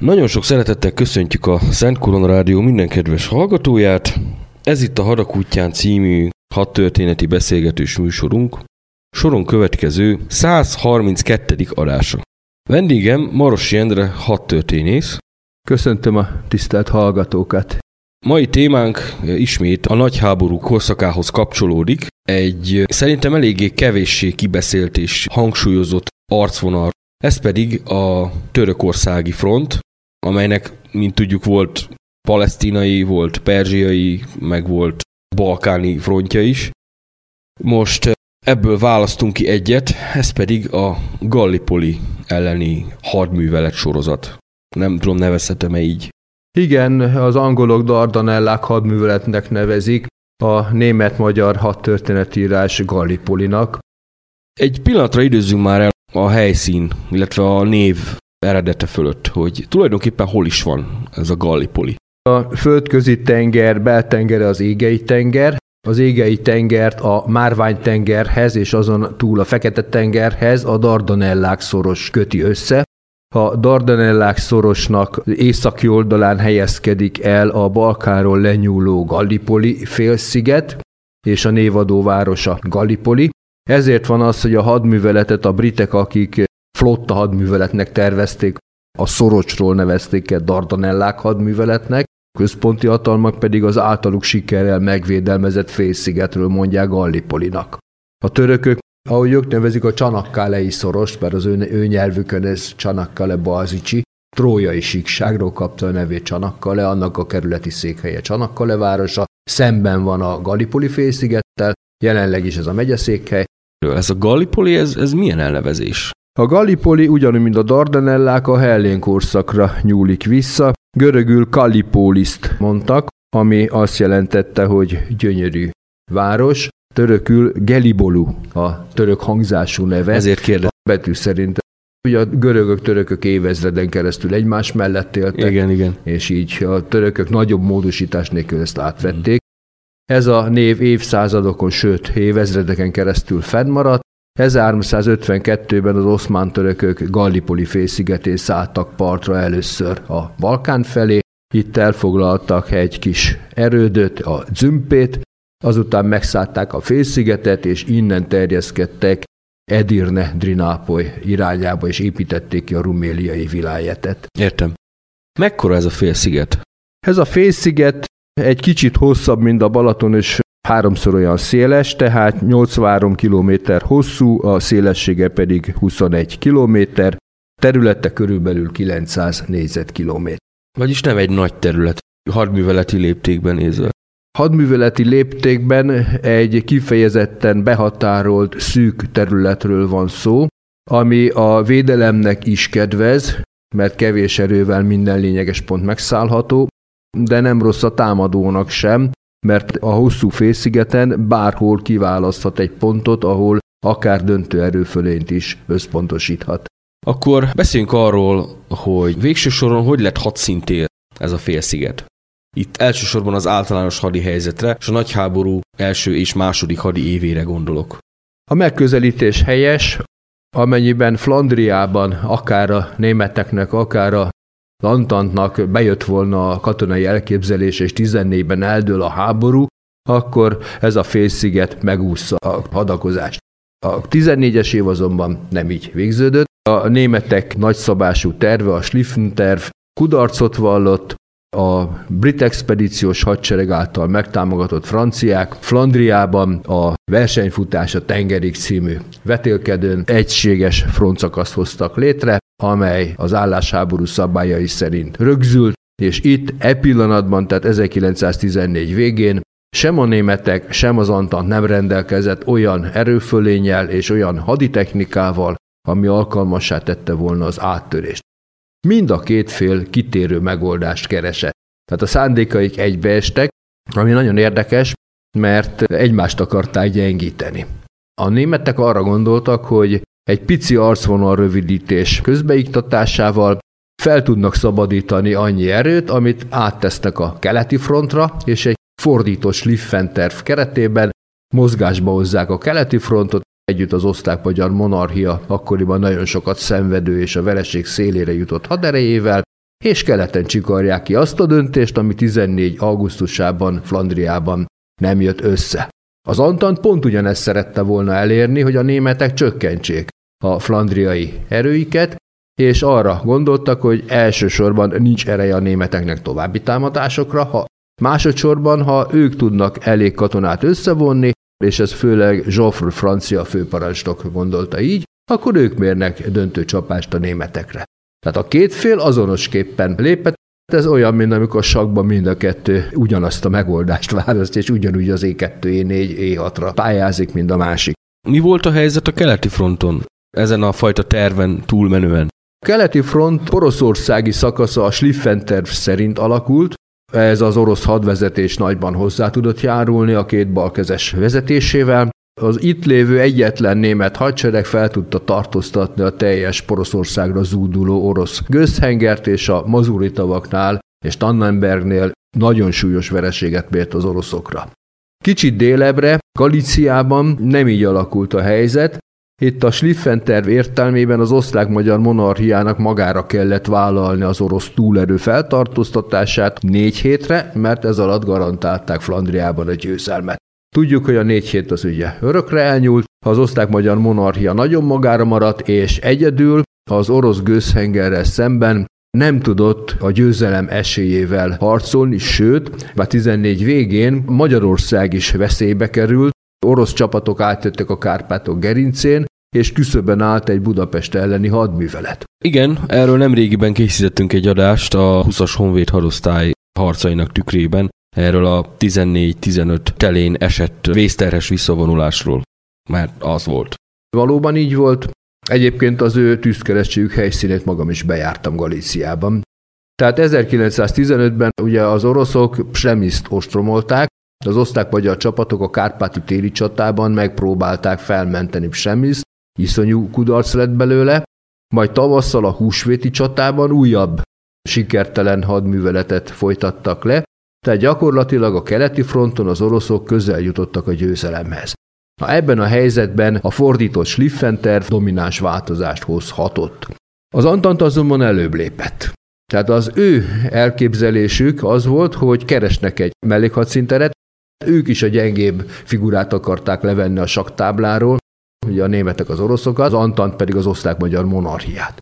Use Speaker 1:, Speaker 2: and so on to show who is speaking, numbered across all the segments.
Speaker 1: Nagyon sok szeretettel köszöntjük a Szent Korona Rádió minden kedves hallgatóját. Ez itt a Hadak útján című hat történeti beszélgetős műsorunk. Soron következő 132. adása. Vendégem Maros Jendre hat történész.
Speaker 2: Köszöntöm a tisztelt hallgatókat.
Speaker 1: Mai témánk ismét a nagy háború korszakához kapcsolódik. Egy szerintem eléggé kevéssé kibeszélt és hangsúlyozott arcvonal. Ez pedig a törökországi front, amelynek, mint tudjuk, volt palesztinai, volt perzsiai, meg volt balkáni frontja is. Most ebből választunk ki egyet, ez pedig a Gallipoli elleni hadművelet sorozat. Nem tudom, nevezhetem-e így.
Speaker 2: Igen, az angolok Dardanellák hadműveletnek nevezik, a német-magyar hadtörténetírás Gallipolinak.
Speaker 1: Egy pillanatra időzzünk már el a helyszín, illetve a név eredete fölött, hogy tulajdonképpen hol is van ez a Gallipoli.
Speaker 2: A földközi tenger beltengere az égei tenger, az égei tengert a Márvány tengerhez és azon túl a Fekete tengerhez a Dardanellák szoros köti össze. A Dardanellák szorosnak északi oldalán helyezkedik el a Balkánról lenyúló Gallipoli félsziget, és a névadó városa Gallipoli. Ezért van az, hogy a hadműveletet a britek, akik flotta hadműveletnek tervezték, a Szorocsról nevezték el Dardanellák hadműveletnek, központi hatalmak pedig az általuk sikerrel megvédelmezett félszigetről mondják Gallipolinak. A törökök, ahogy ők nevezik a Csanakkálei szorost, mert az ő, ő nyelvükön ez Csanakkale Balzicsi, trójai síkságról kapta a nevét Csanakkale, annak a kerületi székhelye Csanakkale városa, szemben van a Gallipoli félszigettel, jelenleg is ez a megyeszékhely.
Speaker 1: Ez a Gallipoli, ez, ez milyen elnevezés?
Speaker 2: A Gallipoli ugyanúgy, mint a Dardanellák a Hellén korszakra nyúlik vissza. Görögül Kallipoliszt mondtak, ami azt jelentette, hogy gyönyörű város. Törökül Gelibolu a török hangzású neve.
Speaker 1: Ezért kérdezem.
Speaker 2: Betű szerint Ugye a görögök, törökök évezreden keresztül egymás mellett éltek,
Speaker 1: Igen, igen.
Speaker 2: és így a törökök nagyobb módosítás nélkül ezt átvették. Ez a név évszázadokon, sőt évezredeken keresztül fennmaradt. 1352-ben az oszmán törökök Gallipoli félszigetén szálltak partra először a Balkán felé, itt elfoglaltak egy kis erődöt, a Zümpét, azután megszállták a félszigetet, és innen terjeszkedtek Edirne Drinápoly irányába, és építették ki a ruméliai vilájetet.
Speaker 1: Értem. Mekkora ez a félsziget?
Speaker 2: Ez a félsziget egy kicsit hosszabb, mint a Balaton, és háromszor olyan széles, tehát 83 km hosszú, a szélessége pedig 21 km, területe körülbelül 900 négyzetkilométer.
Speaker 1: Vagyis nem egy nagy terület, hadműveleti léptékben nézve.
Speaker 2: Hadműveleti léptékben egy kifejezetten behatárolt szűk területről van szó, ami a védelemnek is kedvez, mert kevés erővel minden lényeges pont megszállható, de nem rossz a támadónak sem, mert a hosszú félszigeten bárhol kiválaszthat egy pontot, ahol akár döntő erőfölényt is összpontosíthat.
Speaker 1: Akkor beszéljünk arról, hogy végső soron hogy lett hadszintér ez a félsziget. Itt elsősorban az általános hadi helyzetre és a nagyháború első és második hadi évére gondolok.
Speaker 2: A megközelítés helyes, amennyiben Flandriában akár a németeknek, akár a Lantantnak bejött volna a katonai elképzelés, és 14-ben eldől a háború, akkor ez a félsziget megúszza a hadakozást. A 14-es év azonban nem így végződött. A németek nagyszabású terve, a Schliffen terv kudarcot vallott, a brit expedíciós hadsereg által megtámogatott franciák Flandriában a versenyfutás a tengerig című vetélkedőn egységes frontszakaszt hoztak létre, amely az állásháború szabályai szerint rögzült, és itt e pillanatban, tehát 1914 végén sem a németek, sem az Antant nem rendelkezett olyan erőfölényel és olyan haditechnikával, ami alkalmassá tette volna az áttörést. Mind a két fél kitérő megoldást keresett. Tehát a szándékaik egybeestek, ami nagyon érdekes, mert egymást akarták gyengíteni. A németek arra gondoltak, hogy egy pici arcvonal rövidítés közbeiktatásával fel tudnak szabadítani annyi erőt, amit áttesznek a keleti frontra, és egy fordított Schliffen-terv keretében mozgásba hozzák a keleti frontot, együtt az osztrák-magyar monarchia akkoriban nagyon sokat szenvedő és a vereség szélére jutott haderejével, és keleten csikarják ki azt a döntést, ami 14. augusztusában Flandriában nem jött össze. Az Antant pont ugyanezt szerette volna elérni, hogy a németek csökkentsék a flandriai erőiket, és arra gondoltak, hogy elsősorban nincs ereje a németeknek további támadásokra, ha másodszorban, ha ők tudnak elég katonát összevonni, és ez főleg Joffre francia főparancsnok gondolta így, akkor ők mérnek döntő csapást a németekre. Tehát a két fél azonosképpen lépett, ez olyan, mint amikor sakban mind a kettő ugyanazt a megoldást választ, és ugyanúgy az E2, E4, E6-ra pályázik, mint a másik.
Speaker 1: Mi volt a helyzet a keleti fronton? Ezen a fajta terven túlmenően?
Speaker 2: Keleti front poroszországi szakasza a Schliffen terv szerint alakult, ez az orosz hadvezetés nagyban hozzá tudott járulni a két balkezes vezetésével. Az itt lévő egyetlen német hadsereg fel tudta tartóztatni a teljes Poroszországra zúduló orosz gőzhengert, és a Mazuri tavaknál és Tannenbergnél nagyon súlyos vereséget mért az oroszokra. Kicsit délebre, Galiciában nem így alakult a helyzet, itt a Schliffen terv értelmében az osztrák-magyar monarchiának magára kellett vállalni az orosz túlerő feltartóztatását négy hétre, mert ez alatt garantálták Flandriában a győzelmet. Tudjuk, hogy a négy hét az ugye örökre elnyúlt, az osztrák-magyar monarchia nagyon magára maradt, és egyedül az orosz gőzhengerrel szemben nem tudott a győzelem esélyével harcolni, sőt, már 14 végén Magyarország is veszélybe került, orosz csapatok átjöttek a Kárpátok gerincén, és küszöben állt egy Budapest elleni hadművelet.
Speaker 1: Igen, erről nem régiben készítettünk egy adást a 20-as Honvéd hadosztály harcainak tükrében, erről a 14-15 telén esett vészterhes visszavonulásról, mert az volt.
Speaker 2: Valóban így volt. Egyébként az ő tűzkeresztségük helyszínét magam is bejártam Galíciában. Tehát 1915-ben ugye az oroszok Premiszt ostromolták, az osztrák-magyar csapatok a Kárpáti téli csatában megpróbálták felmenteni Premiszt, iszonyú kudarc lett belőle, majd tavasszal a húsvéti csatában újabb sikertelen hadműveletet folytattak le, tehát gyakorlatilag a keleti fronton az oroszok közel jutottak a győzelemhez. Na ebben a helyzetben a fordított Schliffenter domináns változást hozhatott. Az Antant azonban előbb lépett. Tehát az ő elképzelésük az volt, hogy keresnek egy mellékhadszinteret, ők is a gyengébb figurát akarták levenni a saktábláról, ugye a németek az oroszokat, az Antant pedig az osztrák-magyar monarchiát.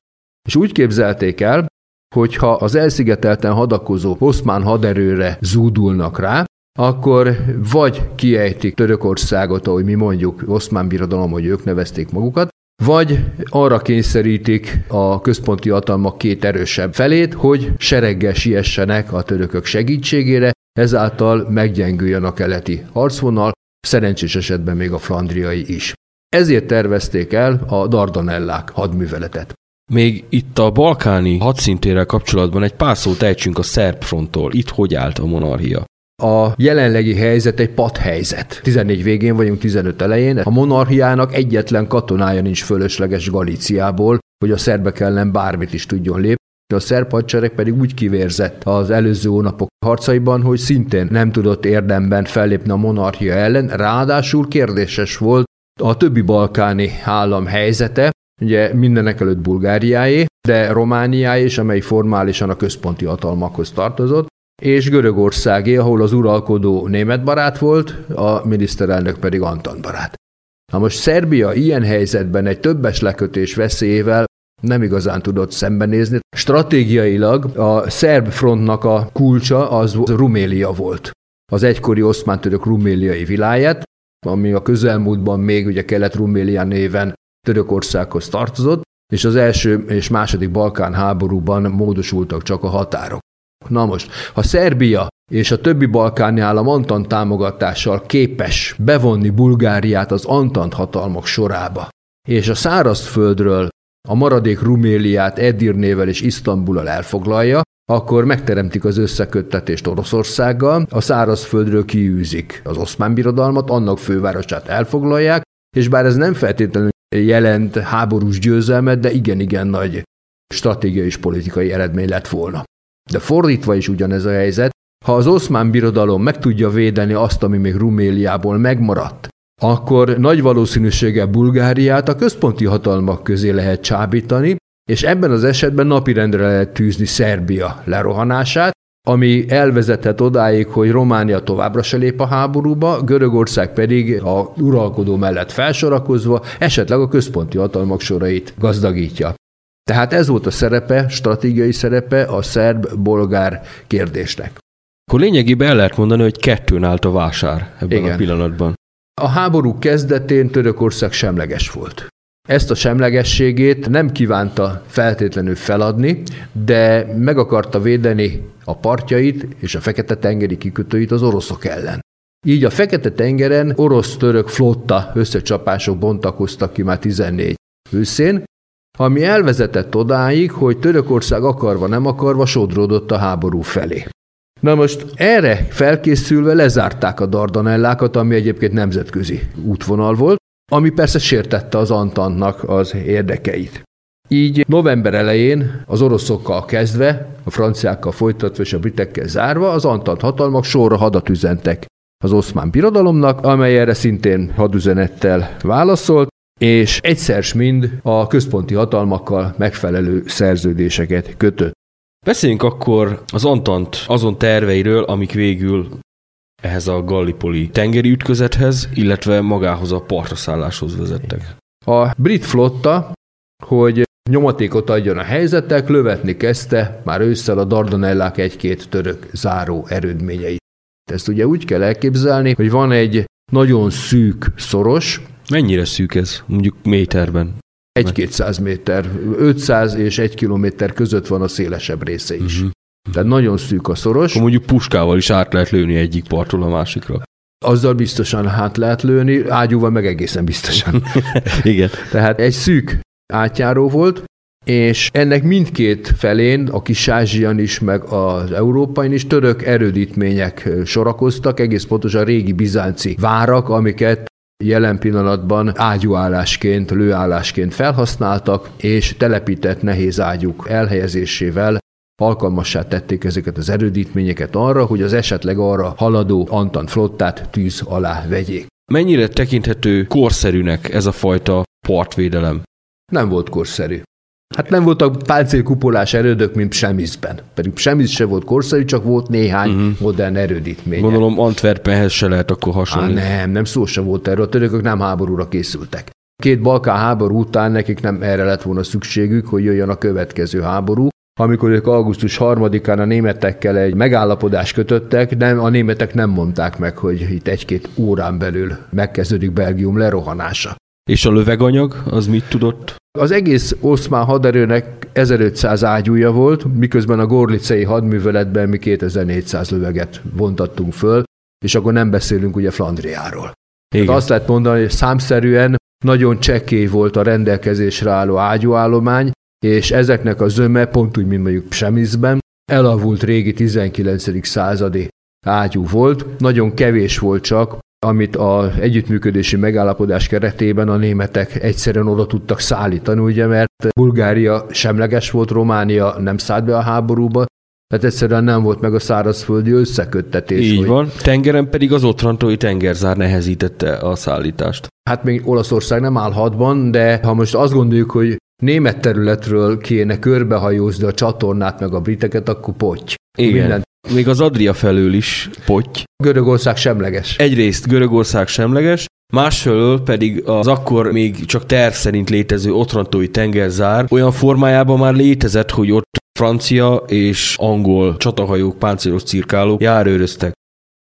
Speaker 2: És úgy képzelték el, hogy ha az elszigetelten hadakozó oszmán haderőre zúdulnak rá, akkor vagy kiejtik Törökországot, ahogy mi mondjuk oszmán birodalom, hogy ők nevezték magukat, vagy arra kényszerítik a központi hatalmak két erősebb felét, hogy sereggel siessenek a törökök segítségére, ezáltal meggyengüljön a keleti harcvonal, szerencsés esetben még a flandriai is. Ezért tervezték el a Dardanellák hadműveletet.
Speaker 1: Még itt a balkáni hadszintérrel kapcsolatban egy pár szót ejtsünk a szerb fronttól. Itt hogy állt a monarchia?
Speaker 2: A jelenlegi helyzet egy padhelyzet. 14 végén vagyunk, 15 elején. A monarchiának egyetlen katonája nincs fölösleges Galíciából, hogy a szerbek ellen bármit is tudjon lépni. A szerb hadsereg pedig úgy kivérzett az előző hónapok harcaiban, hogy szintén nem tudott érdemben fellépni a monarchia ellen, ráadásul kérdéses volt a többi balkáni állam helyzete, ugye mindenek előtt Bulgáriáé, de Romániáé is, amely formálisan a központi hatalmakhoz tartozott, és Görögországé, ahol az uralkodó német barát volt, a miniszterelnök pedig Anton barát. Na most Szerbia ilyen helyzetben egy többes lekötés veszélyével nem igazán tudott szembenézni. Stratégiailag a szerb frontnak a kulcsa az Rumélia volt. Az egykori oszmán-török ruméliai viláját, ami a közelmúltban még ugye Kelet-Rumélia néven Törökországhoz tartozott, és az első és második Balkán háborúban módosultak csak a határok. Na most, ha Szerbia és a többi balkáni állam Antant támogatással képes bevonni Bulgáriát az Antant hatalmak sorába, és a szárazföldről a maradék Ruméliát Edirnével és Isztambulal elfoglalja, akkor megteremtik az összeköttetést Oroszországgal, a szárazföldről kiűzik az oszmán birodalmat, annak fővárosát elfoglalják, és bár ez nem feltétlenül jelent háborús győzelmet, de igen-igen nagy stratégiai és politikai eredmény lett volna. De fordítva is ugyanez a helyzet, ha az oszmán birodalom meg tudja védeni azt, ami még Ruméliából megmaradt, akkor nagy valószínűséggel Bulgáriát a központi hatalmak közé lehet csábítani, és ebben az esetben napirendre lehet tűzni Szerbia lerohanását, ami elvezethet odáig, hogy Románia továbbra se lép a háborúba, Görögország pedig a uralkodó mellett felsorakozva esetleg a központi hatalmak sorait gazdagítja. Tehát ez volt a szerepe, stratégiai szerepe a szerb-bolgár kérdésnek.
Speaker 1: Akkor lényegében el lehet mondani, hogy kettőn állt a vásár ebben Igen. a pillanatban.
Speaker 2: A háború kezdetén Törökország semleges volt. Ezt a semlegességét nem kívánta feltétlenül feladni, de meg akarta védeni a partjait és a Fekete-tengeri kikötőit az oroszok ellen. Így a Fekete-tengeren orosz-török flotta összecsapások bontakoztak ki már 14 őszén, ami elvezetett odáig, hogy Törökország akarva nem akarva sodródott a háború felé. Na most erre felkészülve lezárták a Dardanellákat, ami egyébként nemzetközi útvonal volt, ami persze sértette az Antantnak az érdekeit. Így november elején az oroszokkal kezdve, a franciákkal folytatva és a britekkel zárva, az Antant hatalmak sorra hadat üzentek az oszmán birodalomnak, amely erre szintén hadüzenettel válaszolt, és egyszer mind a központi hatalmakkal megfelelő szerződéseket kötött.
Speaker 1: Beszéljünk akkor az Antant azon terveiről, amik végül ehhez a Gallipoli tengeri ütközethez, illetve magához a partraszálláshoz vezettek.
Speaker 2: A brit flotta, hogy nyomatékot adjon a helyzetek, lövetni kezdte már ősszel a Dardanellák egy-két török záró erődményei. Ezt ugye úgy kell elképzelni, hogy van egy nagyon szűk szoros.
Speaker 1: Mennyire szűk ez, mondjuk méterben?
Speaker 2: Egy-kétszáz méter, 500 és egy kilométer között van a szélesebb része is. Uh-huh. Tehát nagyon szűk a szoros.
Speaker 1: Akkor mondjuk puskával is át lehet lőni egyik partról a másikra.
Speaker 2: Azzal biztosan hát lehet lőni, ágyúval meg egészen biztosan.
Speaker 1: Igen.
Speaker 2: Tehát egy szűk átjáró volt, és ennek mindkét felén, a kis Ázsian is, meg az Európain is török erődítmények sorakoztak, egész pontosan régi bizánci várak, amiket jelen pillanatban ágyúállásként, lőállásként felhasználtak, és telepített nehéz ágyuk elhelyezésével alkalmassá tették ezeket az erődítményeket arra, hogy az esetleg arra haladó Antan flottát tűz alá vegyék.
Speaker 1: Mennyire tekinthető korszerűnek ez a fajta partvédelem?
Speaker 2: Nem volt korszerű. Hát nem voltak páncélkupolás erődök, mint Semizben. Pedig Semiz se volt korszerű, csak volt néhány uh-huh. modern erődítmény.
Speaker 1: Gondolom Antwerpenhez se lehet akkor hasonlítani.
Speaker 2: nem, nem szó sem volt erről. A törökök nem háborúra készültek. Két Balkán háború után nekik nem erre lett volna szükségük, hogy jöjjön a következő háború, amikor ők augusztus 3-án a németekkel egy megállapodást kötöttek, de a németek nem mondták meg, hogy itt egy-két órán belül megkezdődik Belgium lerohanása.
Speaker 1: És a löveganyag, az mit tudott?
Speaker 2: Az egész oszmán haderőnek 1500 ágyúja volt, miközben a gorlicei hadműveletben mi 2400 löveget vontattunk föl, és akkor nem beszélünk ugye Flandriáról. Igen. azt lehet mondani, hogy számszerűen nagyon csekély volt a rendelkezésre álló ágyúállomány, és ezeknek a zöme, pont úgy, mint mondjuk Semizben, elavult régi 19. századi ágyú volt, nagyon kevés volt csak, amit az együttműködési megállapodás keretében a németek egyszerűen oda tudtak szállítani, ugye, mert Bulgária semleges volt, Románia nem szállt be a háborúba, tehát egyszerűen nem volt meg a szárazföldi összeköttetés.
Speaker 1: Így hogy... van. Tengeren pedig az otrantói tengerzár nehezítette a szállítást.
Speaker 2: Hát még Olaszország nem áll hadban, de ha most azt gondoljuk, hogy német területről kéne körbehajózni a csatornát meg a briteket, akkor potty.
Speaker 1: Igen. Mindent. Még az Adria felől is potty.
Speaker 2: Görögország semleges.
Speaker 1: Egyrészt Görögország semleges, másfelől pedig az akkor még csak terv szerint létező otrantói tengerzár olyan formájában már létezett, hogy ott francia és angol csatahajók, páncélos cirkálók járőröztek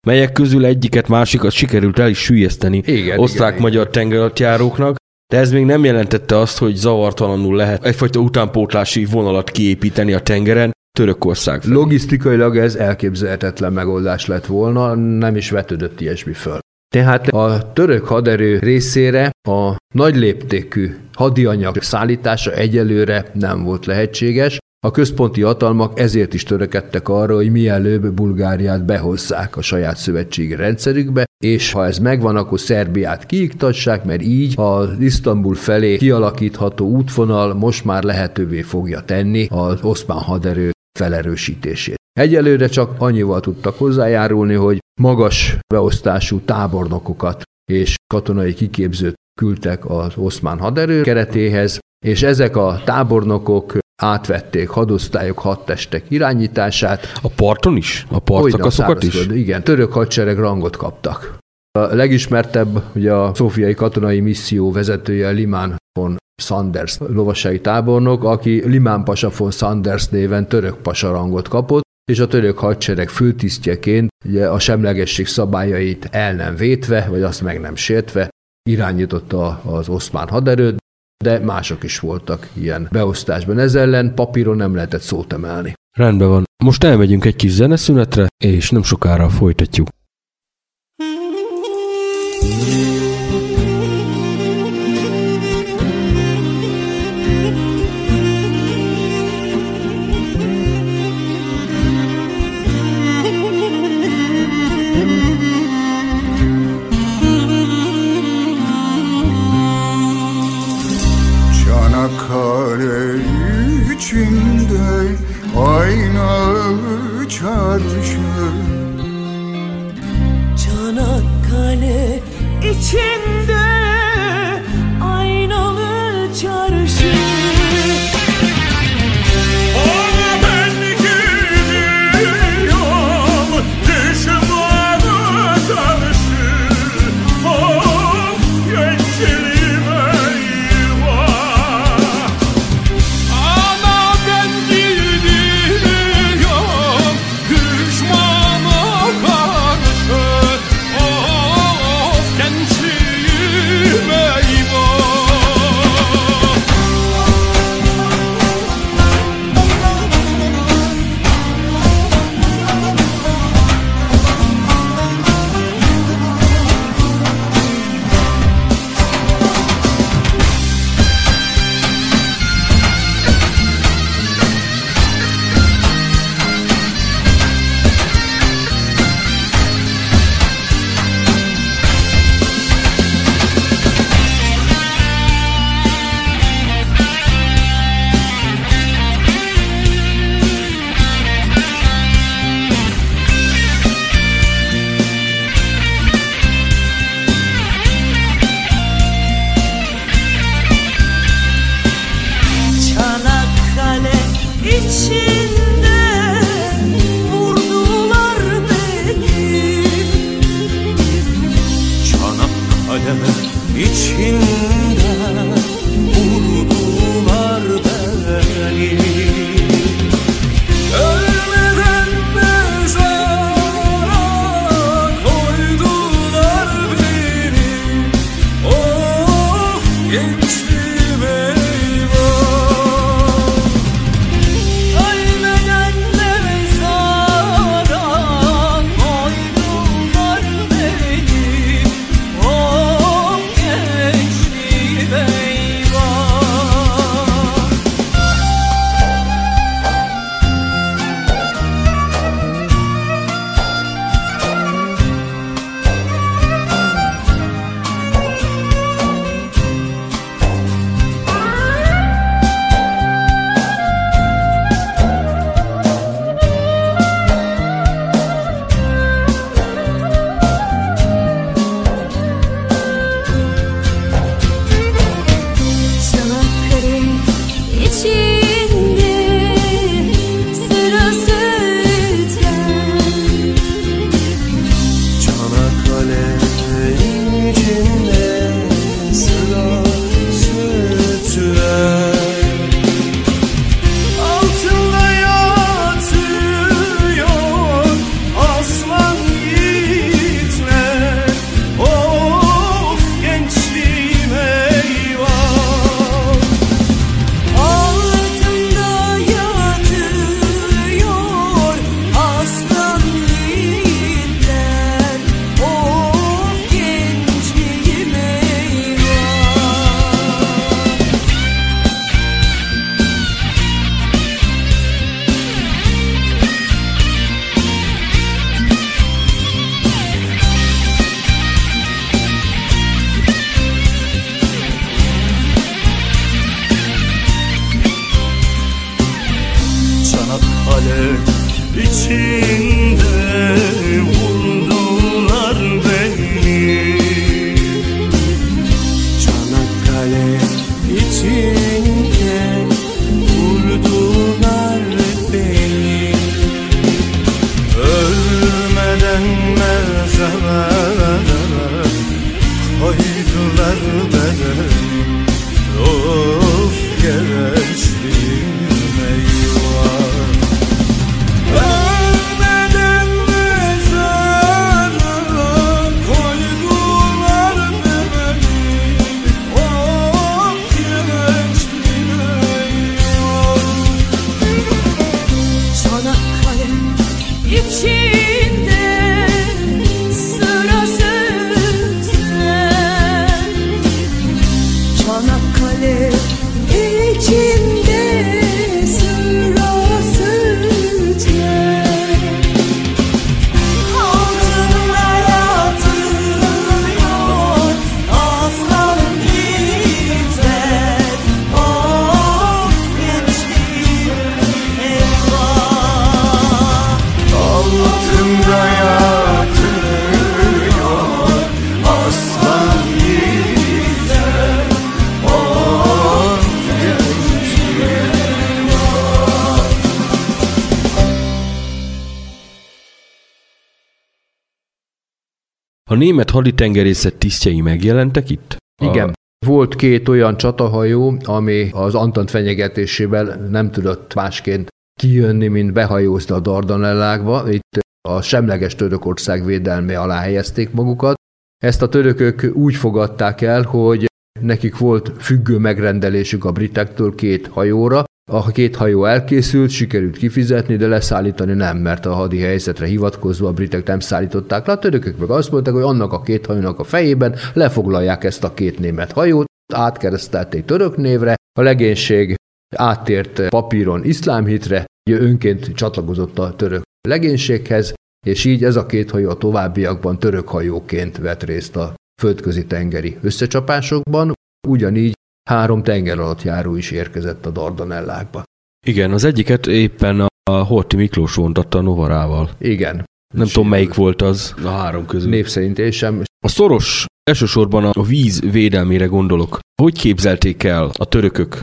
Speaker 1: melyek közül egyiket, másikat sikerült el is sűjeszteni osztrák-magyar tengeralattjáróknak, de ez még nem jelentette azt, hogy zavartalanul lehet egyfajta utánpótlási vonalat kiépíteni a tengeren, Törökország felé.
Speaker 2: Logisztikailag ez elképzelhetetlen megoldás lett volna, nem is vetődött ilyesmi föl. Tehát a török haderő részére a nagy léptékű hadianyag szállítása egyelőre nem volt lehetséges, a központi hatalmak ezért is törekedtek arra, hogy mielőbb Bulgáriát behozzák a saját szövetségi rendszerükbe, és ha ez megvan, akkor Szerbiát kiiktassák, mert így az Isztambul felé kialakítható útvonal most már lehetővé fogja tenni az oszmán haderő felerősítését. Egyelőre csak annyival tudtak hozzájárulni, hogy magas beosztású tábornokokat és katonai kiképzőt küldtek az oszmán haderő keretéhez, és ezek a tábornokok átvették hadosztályok, hadtestek irányítását.
Speaker 1: A parton is? A partszakaszokat is?
Speaker 2: Igen, török hadsereg rangot kaptak. A legismertebb ugye a szófiai katonai misszió vezetője Limán von Sanders lovassági tábornok, aki Limán Pasa von Sanders néven török pasa rangot kapott, és a török hadsereg főtisztjeként ugye a semlegesség szabályait el nem vétve, vagy azt meg nem sértve, irányította az oszmán haderőt, de mások is voltak ilyen beosztásban. Ez ellen papíron nem lehetett szót emelni.
Speaker 1: Rendben van. Most elmegyünk egy kis zeneszünetre, és nem sokára folytatjuk.
Speaker 3: Kare içinde aynalı çarşı.
Speaker 4: Çanakkale
Speaker 1: içimde. Német haditengerészet tisztjei megjelentek itt?
Speaker 2: Igen. Volt két olyan csatahajó, ami az Antant fenyegetésével nem tudott másként kijönni, mint behajózni a Dardanellákba. Itt a semleges Törökország védelme alá helyezték magukat. Ezt a törökök úgy fogadták el, hogy nekik volt függő megrendelésük a britektől két hajóra. A két hajó elkészült, sikerült kifizetni, de leszállítani nem, mert a hadi helyzetre hivatkozva a britek nem szállították le. A törökök meg azt mondták, hogy annak a két hajónak a fejében lefoglalják ezt a két német hajót, átkeresztelték török névre, a legénység áttért papíron iszlámhitre, önként csatlakozott a török legénységhez, és így ez a két hajó a továbbiakban török hajóként vett részt a földközi tengeri összecsapásokban, ugyanígy három tenger alatt járó is érkezett a Dardanellákba.
Speaker 1: Igen, az egyiket éppen a Horti Miklós vontatta a Novarával.
Speaker 2: Igen.
Speaker 1: Nem tudom, melyik volt az a három közül.
Speaker 2: Név szerint én sem.
Speaker 1: A szoros, elsősorban a víz védelmére gondolok. Hogy képzelték el a törökök?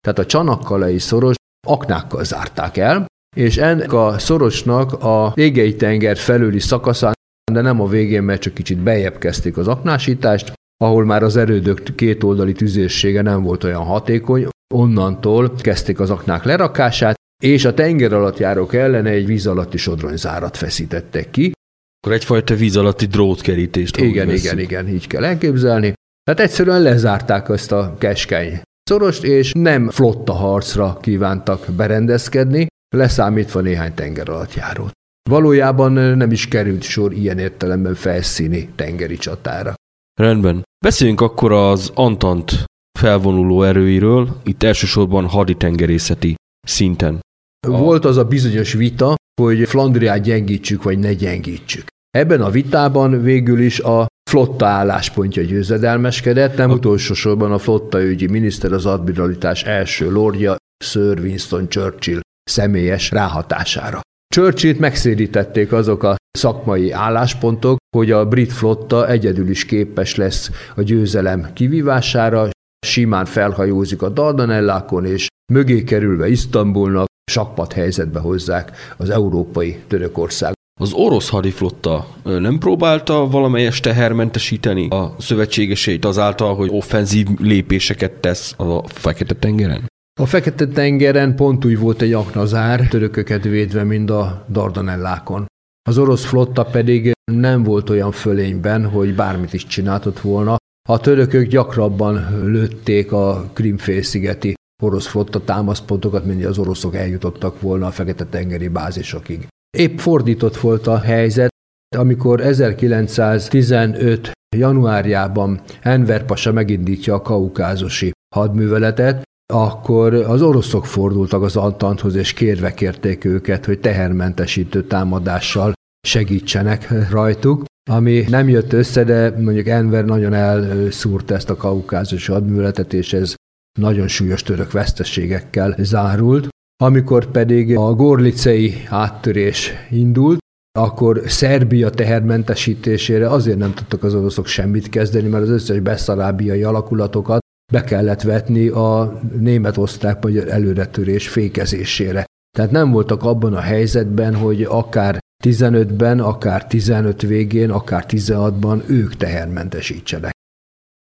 Speaker 2: Tehát a csanakkalai szoros aknákkal zárták el, és ennek a szorosnak a égei tenger felüli szakaszán, de nem a végén, mert csak kicsit bejebb kezdték az aknásítást, ahol már az erődök kétoldali tüzérsége nem volt olyan hatékony, onnantól kezdték az aknák lerakását, és a tenger alatt járók ellen egy víz alatti sodronyzárat feszítettek ki.
Speaker 1: Akkor egyfajta víz alatti drótkerítést.
Speaker 2: Igen,
Speaker 1: vesszük.
Speaker 2: igen, igen, így kell elképzelni. Tehát egyszerűen lezárták ezt a keskeny szorost, és nem flotta harcra kívántak berendezkedni, leszámítva néhány tenger alatt járót. Valójában nem is került sor ilyen értelemben felszíni tengeri csatára.
Speaker 1: Rendben. Beszéljünk akkor az Antant felvonuló erőiről, itt elsősorban haditengerészeti szinten.
Speaker 2: Volt az a bizonyos vita, hogy Flandriát gyengítsük, vagy ne gyengítsük. Ebben a vitában végül is a flotta álláspontja győzedelmeskedett, nem utolsó sorban a flotta ügyi miniszter az admiralitás első lordja, Sir Winston Churchill személyes ráhatására. Churchillt megszédítették azok a szakmai álláspontok, hogy a brit flotta egyedül is képes lesz a győzelem kivívására, simán felhajózik a Dardanellákon, és mögé kerülve Isztambulnak sakpat helyzetbe hozzák az európai Törökország.
Speaker 1: Az orosz hadiflotta nem próbálta valamelyes tehermentesíteni a szövetségeseit azáltal, hogy offenzív lépéseket tesz a Fekete-tengeren?
Speaker 2: A Fekete-tengeren pont úgy volt egy aknazár, törököket védve, mint a Dardanellákon. Az orosz flotta pedig nem volt olyan fölényben, hogy bármit is csináltott volna. A törökök gyakrabban lőtték a Krimfélszigeti orosz flotta támaszpontokat, mint az oroszok eljutottak volna a Fekete-tengeri bázisokig. Épp fordított volt a helyzet, amikor 1915. januárjában Enver Pasa megindítja a kaukázusi hadműveletet, akkor az oroszok fordultak az Antanthoz, és kérve kérték őket, hogy tehermentesítő támadással segítsenek rajtuk, ami nem jött össze, de mondjuk Enver nagyon elszúrta ezt a kaukázusi hadműveletet, és ez nagyon súlyos török veszteségekkel zárult. Amikor pedig a gorlicei áttörés indult, akkor Szerbia tehermentesítésére azért nem tudtak az oroszok semmit kezdeni, mert az összes beszarábiai alakulatokat be kellett vetni a német-osztrák-magyar előretörés fékezésére. Tehát nem voltak abban a helyzetben, hogy akár 15-ben, akár 15 végén, akár 16-ban ők tehermentesítsenek.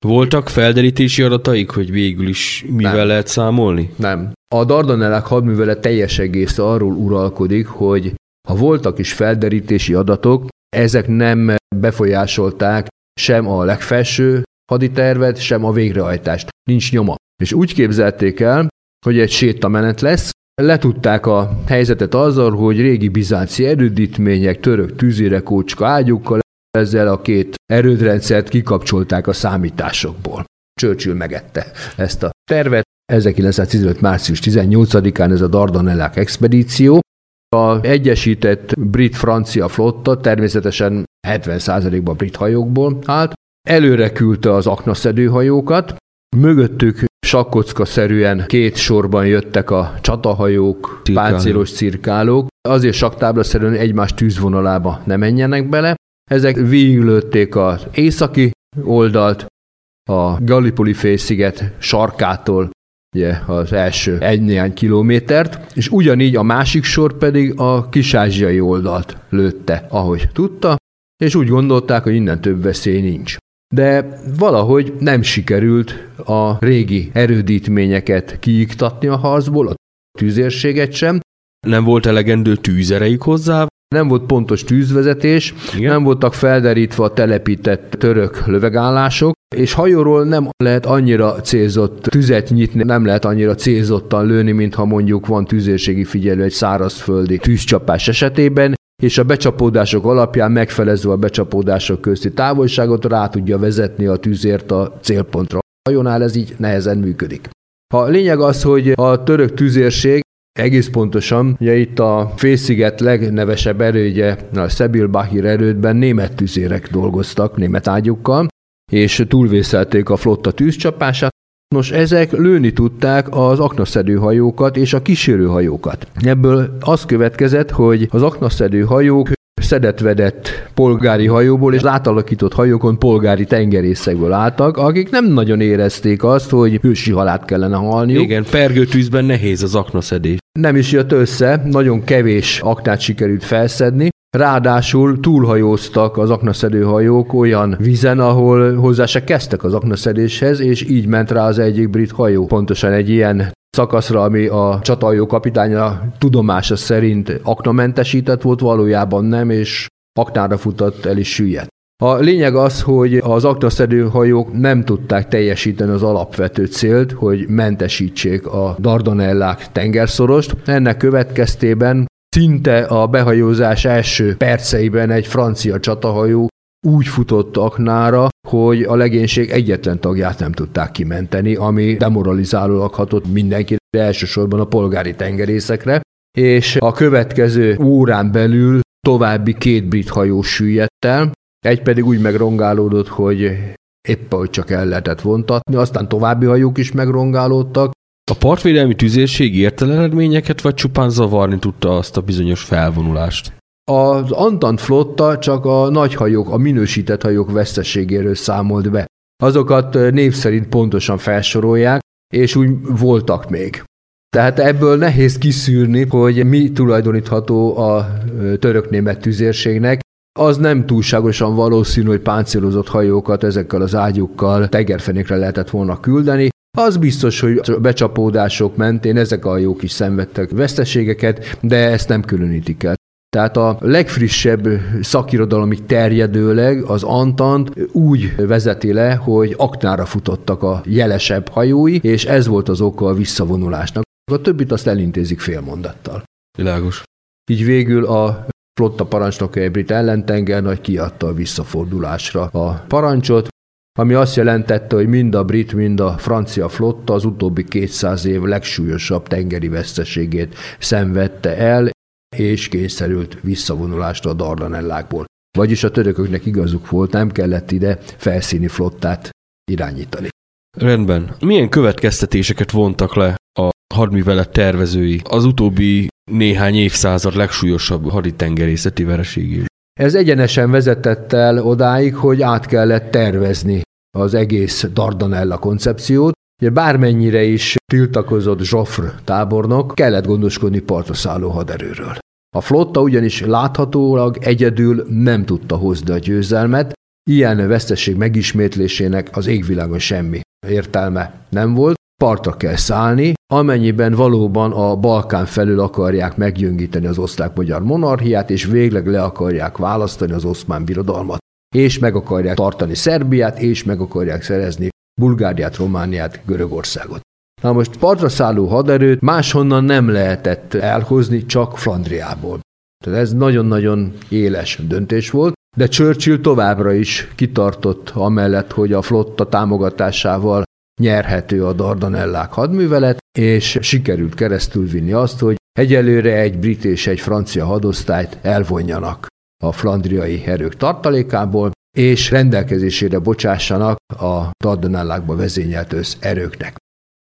Speaker 1: Voltak felderítési adataik, hogy végül is mivel
Speaker 2: Nem.
Speaker 1: lehet számolni?
Speaker 2: Nem. A Dardanellák hadművelet teljes egésze arról uralkodik, hogy ha voltak is felderítési adatok, ezek nem befolyásolták sem a legfelső haditervet, sem a végrehajtást. Nincs nyoma. És úgy képzelték el, hogy egy sétamenet lesz, letudták a helyzetet azzal, hogy régi bizánci erődítmények, török tűzirekócska ágyukkal ezzel a két erődrendszert kikapcsolták a számításokból. Churchill megette ezt a tervet. 1915. március 18-án ez a Dardanellák expedíció. A egyesített brit-francia flotta természetesen 70%-ban brit hajókból állt. Előre küldte az aknaszedő hajókat, mögöttük sakkocka-szerűen két sorban jöttek a csatahajók,
Speaker 1: Cirkálók.
Speaker 2: páncélos cirkálók, azért saktáblaszerűen egymás tűzvonalába ne menjenek bele. Ezek végiglőtték az északi oldalt, a Gallipoli félsziget sarkától ugye, az első egy-néhány kilométert, és ugyanígy a másik sor pedig a kisázsiai oldalt lőtte, ahogy tudta, és úgy gondolták, hogy innen több veszély nincs. De valahogy nem sikerült a régi erődítményeket kiiktatni a harcból, a tűzérséget sem,
Speaker 1: Nem volt elegendő tűzerejük hozzá?
Speaker 2: nem volt pontos tűzvezetés,
Speaker 1: Igen.
Speaker 2: nem voltak felderítve a telepített török lövegállások, és hajóról nem lehet annyira célzott tüzet nyitni, nem lehet annyira célzottan lőni, mintha mondjuk van tűzérségi figyelő egy szárazföldi tűzcsapás esetében, és a becsapódások alapján megfelezve a becsapódások közti távolságot rá tudja vezetni a tűzért a célpontra. A hajónál ez így nehezen működik. A lényeg az, hogy a török tűzérség egész pontosan, ugye itt a félsziget legnevesebb erődje, a Szebil Bahir erődben német tüzérek dolgoztak, német ágyukkal, és túlvészelték a flotta tűzcsapását. Nos, ezek lőni tudták az aknaszedő hajókat és a kísérő hajókat. Ebből az következett, hogy az aknaszedő hajók szedetvedett polgári hajóból és átalakított hajókon polgári tengerészekből álltak, akik nem nagyon érezték azt, hogy hősi halált kellene halniuk.
Speaker 1: Igen, pergőtűzben nehéz az aknaszedés.
Speaker 2: Nem is jött össze, nagyon kevés aknát sikerült felszedni, Ráadásul túlhajóztak az aknaszedő hajók olyan vízen, ahol hozzá se kezdtek az aknaszedéshez, és így ment rá az egyik brit hajó. Pontosan egy ilyen szakaszra, ami a csatahajó kapitánya tudomása szerint aknamentesített volt, valójában nem, és aknára futott el is süllyedt. A lényeg az, hogy az aknaszedő hajók nem tudták teljesíteni az alapvető célt, hogy mentesítsék a Dardanellák tengerszorost. Ennek következtében szinte a behajózás első perceiben egy francia csatahajó úgy futott aknára, hogy a legénység egyetlen tagját nem tudták kimenteni, ami demoralizálólag hatott mindenkire, elsősorban a polgári tengerészekre, és a következő órán belül további két brit hajó süllyedt el, egy pedig úgy megrongálódott, hogy épp hogy csak el lehetett vontatni, aztán további hajók is megrongálódtak,
Speaker 1: A partvédelmi tüzérség ért el eredményeket, vagy csupán zavarni tudta azt a bizonyos felvonulást?
Speaker 2: Az Antant flotta csak a nagy hajók, a minősített hajók veszteségéről számolt be. Azokat név szerint pontosan felsorolják, és úgy voltak még. Tehát ebből nehéz kiszűrni, hogy mi tulajdonítható a török-német tüzérségnek. Az nem túlságosan valószínű, hogy páncélozott hajókat ezekkel az ágyukkal tengerfenékre lehetett volna küldeni. Az biztos, hogy a becsapódások mentén ezek a hajók is szenvedtek veszteségeket, de ezt nem különítik el. Tehát a legfrissebb szakirodalomig terjedőleg az Antant úgy vezeti le, hogy aknára futottak a jelesebb hajói, és ez volt az oka a visszavonulásnak. A többit azt elintézik félmondattal.
Speaker 1: Világos.
Speaker 2: Így végül a flotta parancsnoka egy brit ellentenger nagy kiadta a visszafordulásra a parancsot, ami azt jelentette, hogy mind a brit, mind a francia flotta az utóbbi 200 év legsúlyosabb tengeri veszteségét szenvedte el, és kényszerült visszavonulásra a Dardanellákból. Vagyis a törököknek igazuk volt, nem kellett ide felszíni flottát irányítani.
Speaker 1: Rendben. Milyen következtetéseket vontak le a hadművelet tervezői az utóbbi néhány évszázad legsúlyosabb haditengerészeti vereségével.
Speaker 2: Ez egyenesen vezetett el odáig, hogy át kellett tervezni az egész Dardanella koncepciót. Ugye bármennyire is tiltakozott Joffre tábornok, kellett gondoskodni partra szálló haderőről. A flotta ugyanis láthatólag egyedül nem tudta hozni a győzelmet, ilyen veszteség megismétlésének az égvilágon semmi értelme nem volt, partra kell szállni, amennyiben valóban a Balkán felül akarják meggyöngíteni az osztrák-magyar monarchiát, és végleg le akarják választani az oszmán birodalmat, és meg akarják tartani Szerbiát, és meg akarják szerezni Bulgáriát, Romániát, Görögországot. Na most partra szálló haderőt máshonnan nem lehetett elhozni, csak Flandriából. Tehát ez nagyon-nagyon éles döntés volt, de Churchill továbbra is kitartott amellett, hogy a flotta támogatásával nyerhető a Dardanellák hadművelet, és sikerült keresztül vinni azt, hogy egyelőre egy brit és egy francia hadosztályt elvonjanak a flandriai erők tartalékából, és rendelkezésére bocsássanak a Dardanellákba vezényelt össz erőknek.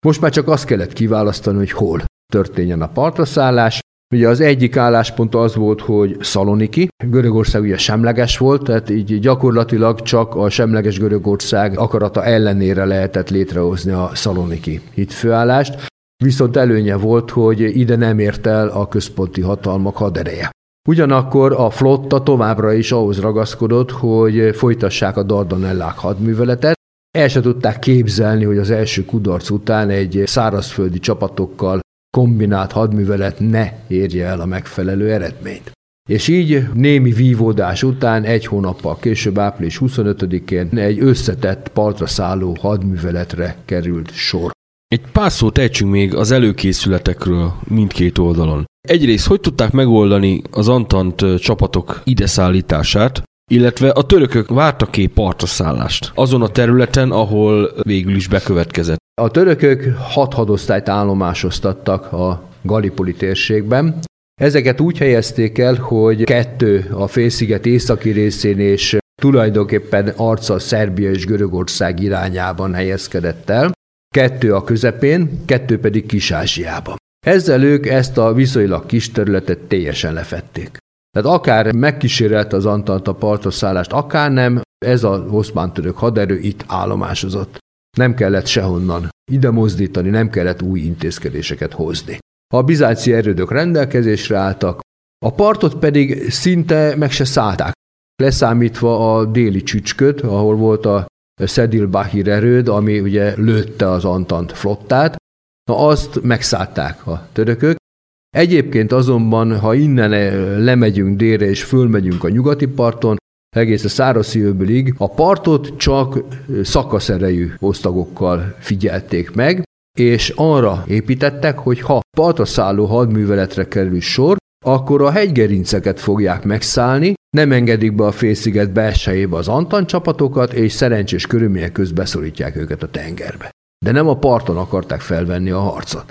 Speaker 2: Most már csak azt kellett kiválasztani, hogy hol történjen a partraszállás. Ugye az egyik álláspont az volt, hogy Szaloniki. Görögország ugye semleges volt, tehát így gyakorlatilag csak a semleges Görögország akarata ellenére lehetett létrehozni a Szaloniki hitfőállást. Viszont előnye volt, hogy ide nem ért el a központi hatalmak hadereje. Ugyanakkor a flotta továbbra is ahhoz ragaszkodott, hogy folytassák a Dardanellák hadműveletet, el se tudták képzelni, hogy az első kudarc után egy szárazföldi csapatokkal kombinált hadművelet ne érje el a megfelelő eredményt. És így némi vívódás után egy hónappal később, április 25-én egy összetett partra szálló hadműveletre került sor.
Speaker 1: Egy pár szót ejtsünk még az előkészületekről mindkét oldalon. Egyrészt, hogy tudták megoldani az Antant csapatok ide szállítását, illetve a törökök vártak-e partraszállást azon a területen, ahol végül is bekövetkezett.
Speaker 2: A törökök hat hadosztályt állomásoztattak a Gallipoli térségben. Ezeket úgy helyezték el, hogy kettő a félsziget északi részén és tulajdonképpen arca Szerbia és Görögország irányában helyezkedett el, kettő a közepén, kettő pedig Kis-Ázsiában. Ezzel ők ezt a viszonylag kis területet teljesen lefették. Tehát akár megkísérelte az Antalta partra szállást, akár nem, ez a oszmán török haderő itt állomásozott. Nem kellett sehonnan ide mozdítani, nem kellett új intézkedéseket hozni. A bizánci erődök rendelkezésre álltak, a partot pedig szinte meg se szállták. Leszámítva a déli csücsköt, ahol volt a Szedil Bahir erőd, ami ugye lőtte az Antant flottát, na azt megszállták a törökök, Egyébként azonban, ha innen eh, lemegyünk délre és fölmegyünk a nyugati parton, egész a szárazszívőből a partot csak eh, szakaszerejű osztagokkal figyelték meg, és arra építettek, hogy ha partra szálló hadműveletre kerül sor, akkor a hegygerinceket fogják megszállni, nem engedik be a félsziget belsejébe az Antan csapatokat, és szerencsés körülmények közben beszorítják őket a tengerbe. De nem a parton akarták felvenni a harcot.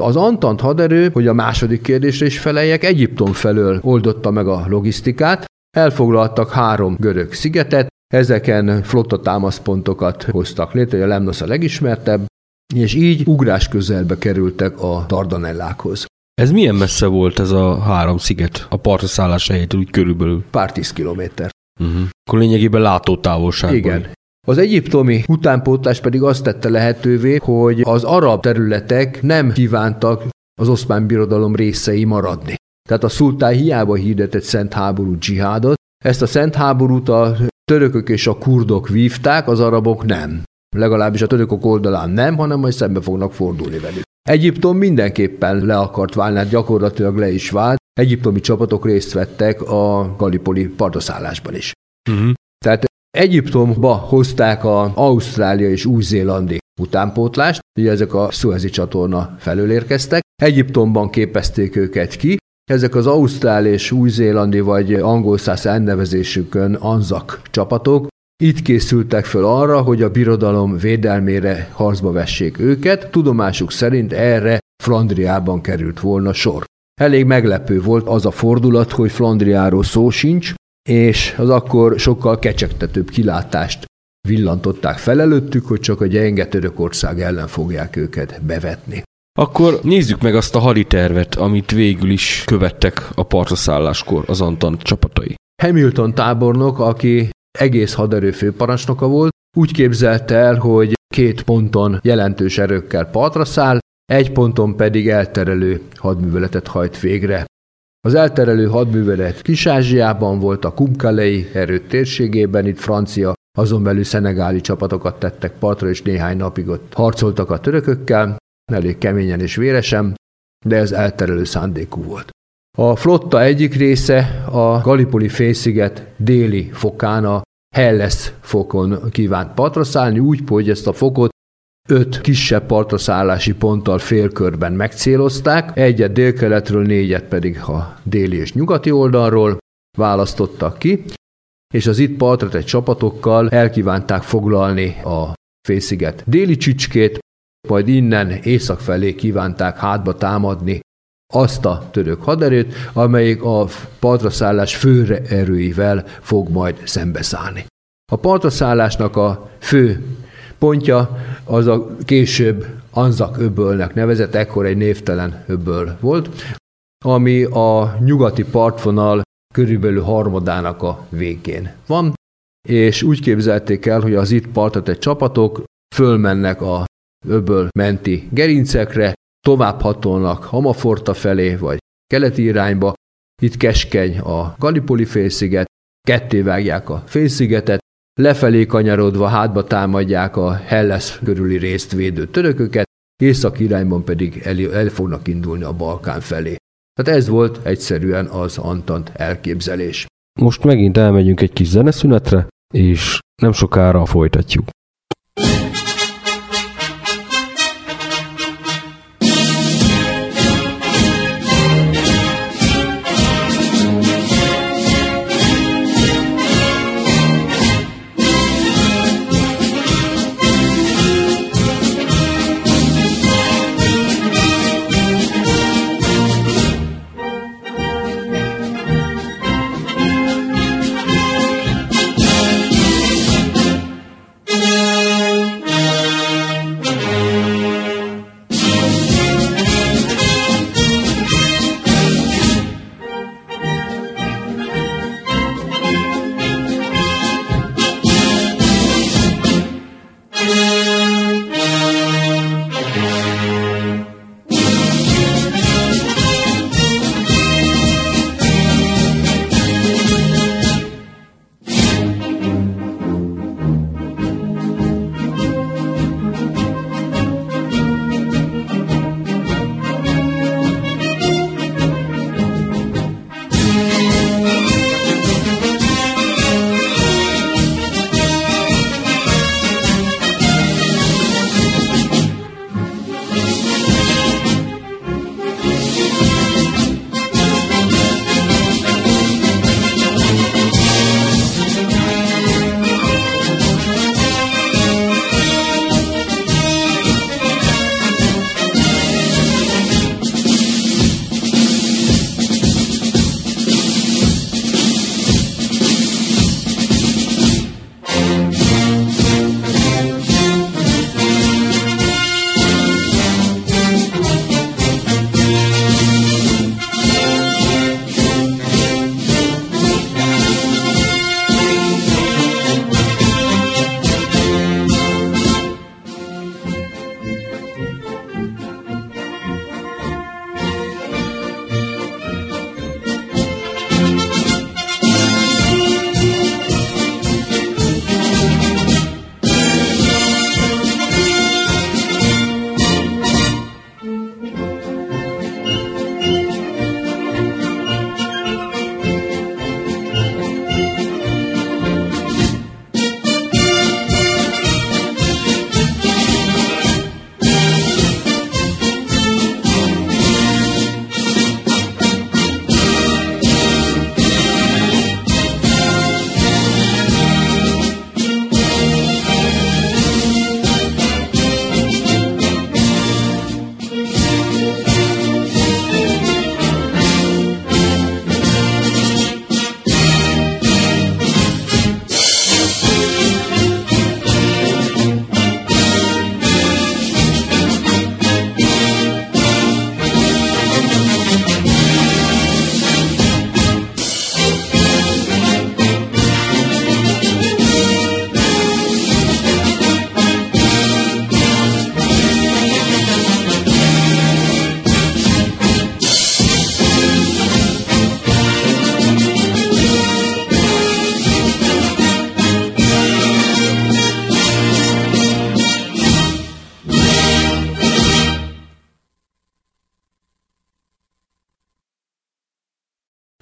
Speaker 2: Az Antant haderő, hogy a második kérdésre is feleljek, Egyiptom felől oldotta meg a logisztikát, elfoglaltak három görög szigetet, ezeken flotta támaszpontokat hoztak létre, a Lemnos a legismertebb, és így ugrás közelbe kerültek a Dardanellákhoz.
Speaker 1: Ez milyen messze volt ez a három sziget a partra szállás helyétől, úgy körülbelül?
Speaker 2: Pár tíz kilométer.
Speaker 1: Uh-huh. Akkor lényegében látótávolságban.
Speaker 2: Igen. Az egyiptomi utánpótlás pedig azt tette lehetővé, hogy az arab területek nem kívántak az oszmán birodalom részei maradni. Tehát a szultán hiába hirdetett szent háború dzsihádot, ezt a szent háborút a törökök és a kurdok vívták, az arabok nem. Legalábbis a törökök oldalán nem, hanem majd szembe fognak fordulni velük. Egyiptom mindenképpen le akart válni, hát gyakorlatilag le is vált. Egyiptomi csapatok részt vettek a Gallipoli partoszállásban is.
Speaker 1: Uh-huh.
Speaker 2: Tehát Egyiptomba hozták a Ausztrália és Új-Zélandi utánpótlást, ugye ezek a Suezi csatorna felől érkeztek. Egyiptomban képezték őket ki, ezek az ausztrál és új-zélandi vagy angol száz elnevezésükön anzak csapatok itt készültek föl arra, hogy a birodalom védelmére harcba vessék őket, tudomásuk szerint erre Flandriában került volna sor. Elég meglepő volt az a fordulat, hogy Flandriáról szó sincs, és az akkor sokkal kecsegtetőbb kilátást villantották fel előttük, hogy csak a gyenge Törökország ellen fogják őket bevetni.
Speaker 1: Akkor nézzük meg azt a haditervet, amit végül is követtek a partraszálláskor az Antant csapatai.
Speaker 2: Hamilton tábornok, aki egész haderő főparancsnoka volt, úgy képzelte el, hogy két ponton jelentős erőkkel partra száll, egy ponton pedig elterelő hadműveletet hajt végre. Az elterelő hadművelet Kis-Ázsiában volt, a Kumkalei erőt térségében, itt francia, azon belül szenegáli csapatokat tettek partra, és néhány napig ott harcoltak a törökökkel, elég keményen és véresen, de ez elterelő szándékú volt. A flotta egyik része a Galipoli félsziget déli fokán, a Helles fokon kívánt partra úgy, hogy ezt a fokot öt kisebb partraszállási ponttal félkörben megcélozták, egyet délkeletről, négyet pedig a déli és nyugati oldalról választottak ki, és az itt partra tett csapatokkal elkívánták foglalni a félsziget déli csücskét, majd innen észak felé kívánták hátba támadni azt a török haderőt, amelyik a partraszállás fő erőivel fog majd szembeszállni. A partraszállásnak a fő pontja az a később Anzak öbölnek nevezett, ekkor egy névtelen öböl volt, ami a nyugati partvonal körülbelül harmadának a végén van, és úgy képzelték el, hogy az itt partra csapatok fölmennek a öböl menti gerincekre, tovább hatolnak Hamaforta felé, vagy keleti irányba, itt keskeny a Galipoli félsziget, ketté vágják a félszigetet, lefelé kanyarodva hátba támadják a Helles körüli részt védő törököket, észak irányban pedig el, el fognak indulni a Balkán felé. Tehát ez volt egyszerűen az Antant elképzelés.
Speaker 1: Most megint elmegyünk egy kis zeneszünetre, és nem sokára folytatjuk.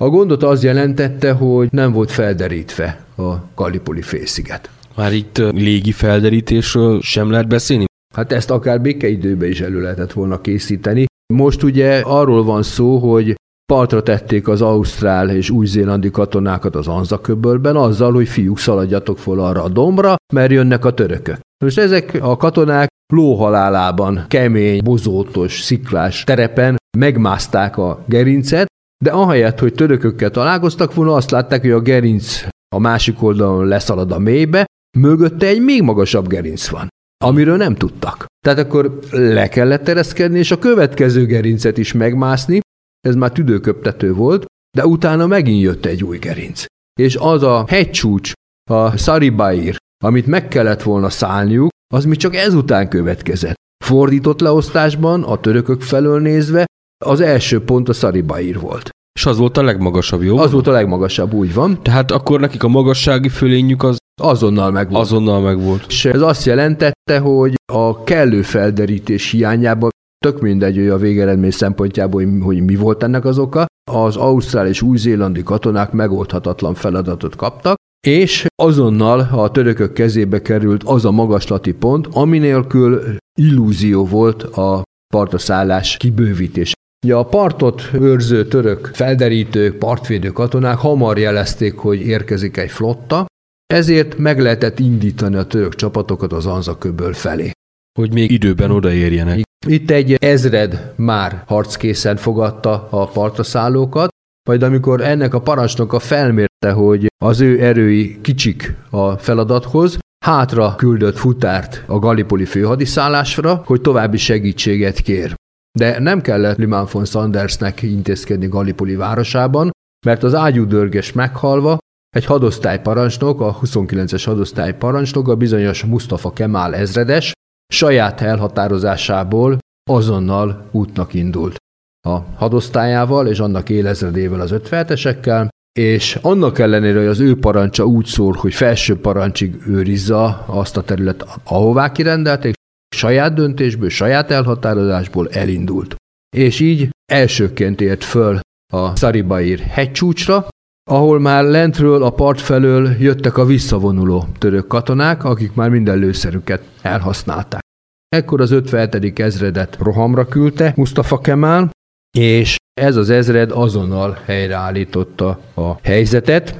Speaker 2: A gondot az jelentette, hogy nem volt felderítve a Gallipoli félsziget.
Speaker 1: Már itt légi felderítésről sem lehet beszélni?
Speaker 2: Hát ezt akár békeidőben is elő lehetett volna készíteni. Most ugye arról van szó, hogy partra tették az ausztrál és új-zélandi katonákat az Anzaköbölben azzal, hogy fiúk szaladjatok fel arra a dombra, mert jönnek a törökök. Most ezek a katonák lóhalálában, kemény, bozótos, sziklás terepen megmászták a gerincet, de ahelyett, hogy törökökkel találkoztak volna, azt látták, hogy a gerinc a másik oldalon leszalad a mélybe, mögötte egy még magasabb gerinc van, amiről nem tudtak. Tehát akkor le kellett ereszkedni, és a következő gerincet is megmászni, ez már tüdőköptető volt, de utána megint jött egy új gerinc. És az a hegycsúcs, a Saribair, amit meg kellett volna szállniuk, az mi csak ezután következett. Fordított leosztásban, a törökök felől nézve, az első pont a Saribair volt.
Speaker 1: És az volt a legmagasabb, jó?
Speaker 2: Az volt a legmagasabb, úgy van.
Speaker 1: Tehát akkor nekik a magassági fölényük az
Speaker 2: Azonnal megvolt.
Speaker 1: azonnal megvolt.
Speaker 2: És ez azt jelentette, hogy a kellő felderítés hiányában, tök mindegy, hogy a végeredmény szempontjából, hogy- mi volt ennek az oka, az ausztrál és új-zélandi katonák megoldhatatlan feladatot kaptak, és azonnal a törökök kezébe került az a magaslati pont, ami nélkül illúzió volt a partra szállás kibővítés. Ugye a partot őrző török felderítők, partvédő katonák hamar jelezték, hogy érkezik egy flotta, ezért meg lehetett indítani a török csapatokat az Anzaköböl felé.
Speaker 1: Hogy még időben odaérjenek.
Speaker 2: Itt egy ezred már harckészen fogadta a partra szállókat, majd amikor ennek a parancsnoka felmérte, hogy az ő erői kicsik a feladathoz, hátra küldött futárt a Gallipoli főhadiszállásra, hogy további segítséget kér. De nem kellett Limán von Sandersnek intézkedni Gallipoli városában, mert az ágyúdörges meghalva egy hadosztály parancsnok, a 29-es hadosztály parancsnok, a bizonyos Mustafa Kemal ezredes, saját elhatározásából azonnal útnak indult. A hadosztályával és annak élezredével az 57-esekkel, és annak ellenére, hogy az ő parancsa úgy szól, hogy felső parancsig őrizza azt a területet, ahová kirendelték, saját döntésből, saját elhatározásból elindult. És így elsőként ért föl a Szaribair hegycsúcsra, ahol már lentről a part felől jöttek a visszavonuló török katonák, akik már minden lőszerüket elhasználták. Ekkor az 57. ezredet rohamra küldte Mustafa Kemal, és ez az ezred azonnal helyreállította a helyzetet,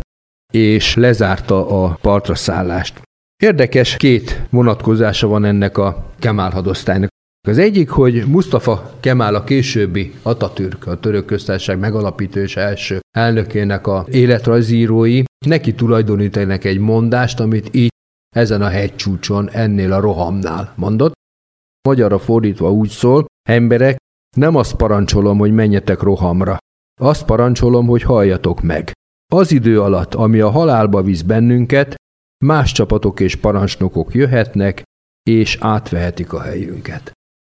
Speaker 2: és lezárta a partra szállást. Érdekes két vonatkozása van ennek a Kemal hadosztálynak. Az egyik, hogy Mustafa Kemal a későbbi Atatürk, a török köztársaság megalapító és első elnökének a életrajzírói neki tulajdonítanak egy mondást, amit így ezen a hegycsúcson, ennél a rohamnál mondott. Magyarra fordítva úgy szól, emberek, nem azt parancsolom, hogy menjetek rohamra. Azt parancsolom, hogy halljatok meg. Az idő alatt, ami a halálba visz bennünket, más csapatok és parancsnokok jöhetnek, és átvehetik a helyünket.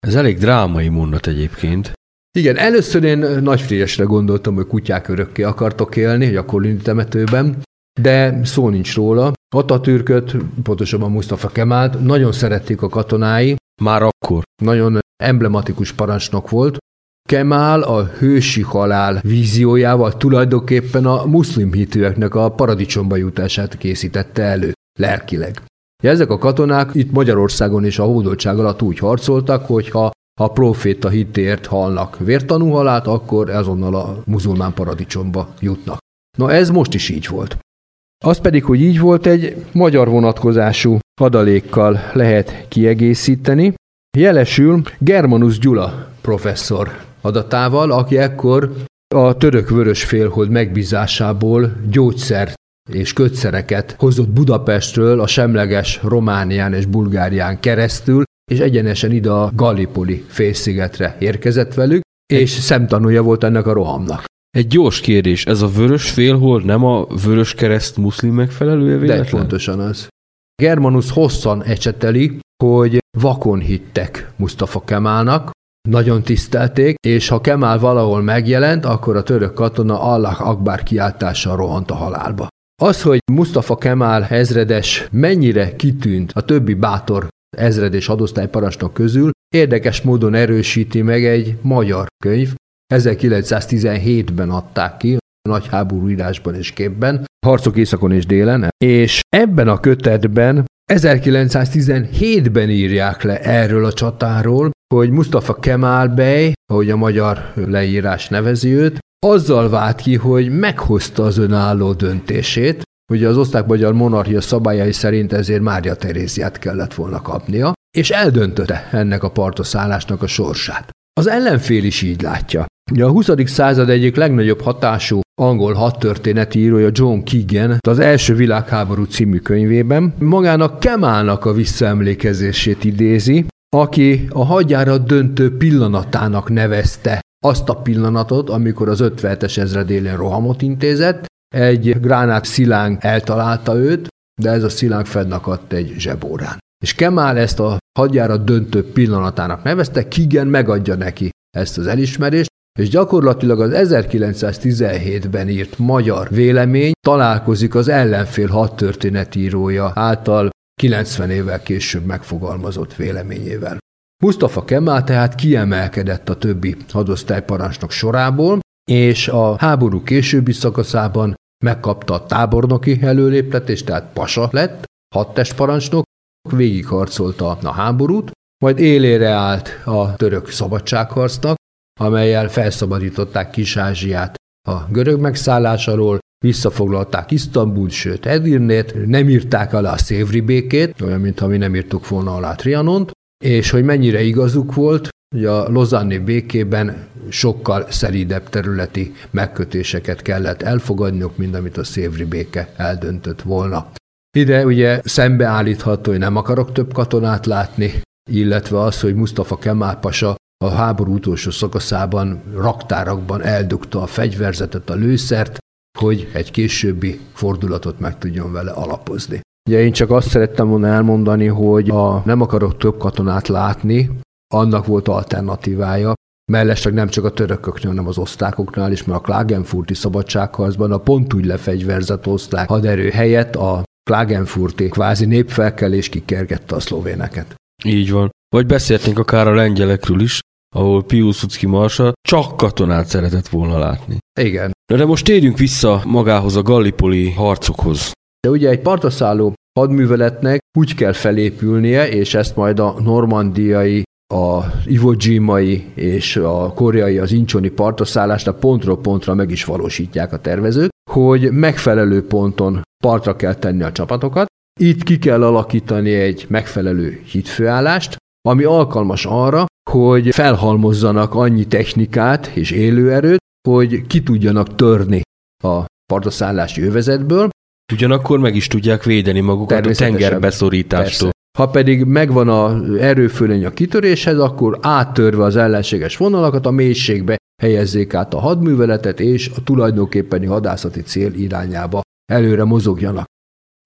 Speaker 1: Ez elég drámai mondat egyébként.
Speaker 2: Igen, először én Nagy Frigyesre gondoltam, hogy kutyák örökké akartok élni, hogy a kolini temetőben, de szó nincs róla. Atatürköt, pontosabban Mustafa Kemált nagyon szerették a katonái,
Speaker 1: Már akkor.
Speaker 2: nagyon emblematikus parancsnok volt. Kemal a hősi halál víziójával tulajdonképpen a muszlim hitűeknek a paradicsomba jutását készítette elő, lelkileg. Ezek a katonák itt Magyarországon is a hódoltság alatt úgy harcoltak, hogy ha a proféta hitért halnak vértanú halált, akkor azonnal a muzulmán paradicsomba jutnak. Na ez most is így volt. Az pedig, hogy így volt, egy magyar vonatkozású adalékkal lehet kiegészíteni. Jelesül Germanus Gyula professzor adatával, aki ekkor a török vörös félhold megbízásából gyógyszer és kötszereket hozott Budapestről a semleges Románián és Bulgárián keresztül, és egyenesen ide a Gallipoli félszigetre érkezett velük, és szemtanúja volt ennek a rohamnak.
Speaker 1: Egy gyors kérdés, ez a vörös félhold nem a vörös kereszt muszlim megfelelője
Speaker 2: De
Speaker 1: véletlen?
Speaker 2: pontosan az. Germanus hosszan ecseteli, hogy vakon hittek Mustafa Kemálnak, nagyon tisztelték, és ha Kemál valahol megjelent, akkor a török katona Allah Akbar kiáltással rohant a halálba. Az, hogy Mustafa Kemal ezredes mennyire kitűnt a többi bátor ezredes hadosztályparancsnok közül, érdekes módon erősíti meg egy magyar könyv, 1917-ben adták ki, nagy háború írásban és képben, harcok északon és délen, és ebben a kötetben 1917-ben írják le erről a csatáról, hogy Mustafa Kemal Bey, ahogy a magyar leírás nevezi őt, azzal vált ki, hogy meghozta az önálló döntését, Ugye az osztrák-magyar monarchia szabályai szerint ezért Mária Teréziát kellett volna kapnia, és eldöntötte ennek a partoszállásnak a sorsát. Az ellenfél is így látja. A 20. század egyik legnagyobb hatású angol hadtörténeti írója John Keegan az első világháború című könyvében magának Kemálnak a visszaemlékezését idézi, aki a hadjára döntő pillanatának nevezte azt a pillanatot, amikor az 57-es ezred élén rohamot intézett, egy gránát szilánk eltalálta őt, de ez a szilánk fennakadt egy zsebórán. És Kemál ezt a hadjára döntő pillanatának nevezte, Kigen megadja neki ezt az elismerést, és gyakorlatilag az 1917-ben írt magyar vélemény találkozik az ellenfél hadtörténetírója által 90 évvel később megfogalmazott véleményével. Mustafa Kemal tehát kiemelkedett a többi hadosztályparancsnok sorából, és a háború későbbi szakaszában megkapta a tábornoki előléptetést, tehát pasa lett, hadtestparancsnok, végigharcolta a háborút, majd élére állt a török szabadságharcnak, amelyel felszabadították Kis-Ázsiát a görög megszállásáról, visszafoglalták Isztambul, sőt Edirnét, nem írták alá a Szévri békét, olyan, mintha mi nem írtuk volna alá Trianont, és hogy mennyire igazuk volt, hogy a Lozanni békében sokkal szeridebb területi megkötéseket kellett elfogadniuk, mint amit a Szévri béke eldöntött volna. Ide ugye szembeállítható, hogy nem akarok több katonát látni, illetve az, hogy Mustafa Kemal Pasa a háború utolsó szakaszában raktárakban eldugta a fegyverzetet, a lőszert, hogy egy későbbi fordulatot meg tudjon vele alapozni. Ugye én csak azt szerettem volna elmondani, hogy a nem akarok több katonát látni, annak volt alternatívája, mellesleg nem csak a törököknél, hanem az osztrákoknál is, mert a Klagenfurti szabadságharcban a pont úgy lefegyverzett osztrák haderő helyett a Klagenfurti kvázi népfelkelés kikergette a szlovéneket.
Speaker 1: Így van. Vagy beszéltünk akár a lengyelekről is, ahol Piłsudski marsa csak katonát szeretett volna látni.
Speaker 2: Igen.
Speaker 1: De most térjünk vissza magához a Gallipoli harcokhoz.
Speaker 2: De ugye egy partaszálló hadműveletnek úgy kell felépülnie, és ezt majd a normandiai a Iwo Jima-i és a koreai, az incsoni partoszállásra pontról pontra meg is valósítják a tervezők, hogy megfelelő ponton partra kell tenni a csapatokat, itt ki kell alakítani egy megfelelő hitfőállást, ami alkalmas arra, hogy felhalmozzanak annyi technikát és élőerőt, hogy ki tudjanak törni a partaszállási övezetből.
Speaker 1: Ugyanakkor meg is tudják védeni magukat a tengerbeszorítástól.
Speaker 2: Ha pedig megvan a erőfölény a kitöréshez, akkor áttörve az ellenséges vonalakat a mélységbe helyezzék át a hadműveletet, és a tulajdonképpeni hadászati cél irányába előre mozogjanak.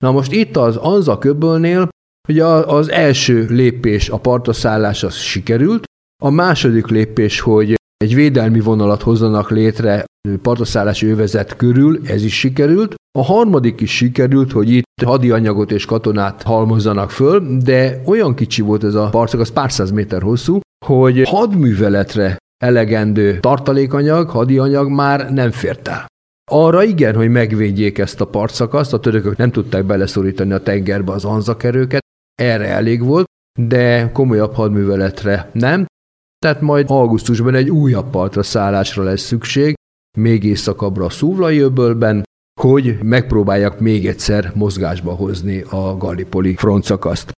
Speaker 2: Na most itt az Anza köbölnél, ugye az első lépés, a partaszállás az sikerült, a második lépés, hogy egy védelmi vonalat hozzanak létre partaszállási övezet körül, ez is sikerült. A harmadik is sikerült, hogy itt hadi anyagot és katonát halmozzanak föl, de olyan kicsi volt ez a partszak, az pár száz méter hosszú, hogy hadműveletre elegendő tartalékanyag, hadi anyag már nem fért el. Arra igen, hogy megvédjék ezt a partszakaszt, a törökök nem tudták beleszorítani a tengerbe az anzakerőket, erre elég volt, de komolyabb hadműveletre nem. Tehát majd augusztusban egy újabb partra szállásra lesz szükség, még északabbra a Szúvlai öbölben, hogy megpróbálják még egyszer mozgásba hozni a Gallipoli frontszakaszt.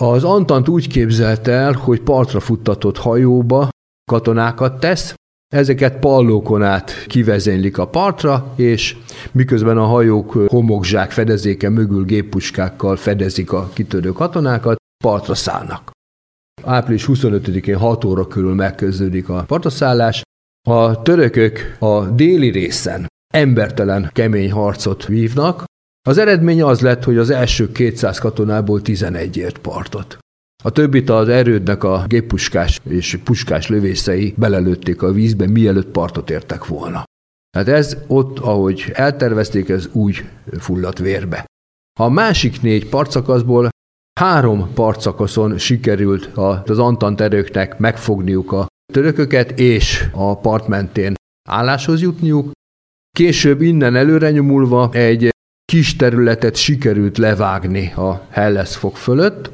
Speaker 2: Az Antant úgy képzelte el, hogy partra futtatott hajóba katonákat tesz, ezeket pallókon át kivezénylik a partra, és miközben a hajók homokzsák fedezéke mögül géppuskákkal fedezik a kitörő katonákat, partra szállnak. Április 25-én 6 óra körül megkezdődik a partaszállás. A törökök a déli részen embertelen kemény harcot vívnak. Az eredmény az lett, hogy az első 200 katonából 11 ért partot. A többit az erődnek a géppuskás és puskás lövészei belelőtték a vízbe, mielőtt partot értek volna. Hát ez ott, ahogy eltervezték, ez úgy fulladt vérbe. A másik négy partszakaszból három partszakaszon sikerült az Antant erőknek megfogniuk a törököket, és a part mentén álláshoz jutniuk. Később innen előre nyomulva egy kis területet sikerült levágni a Helleszfok fölött,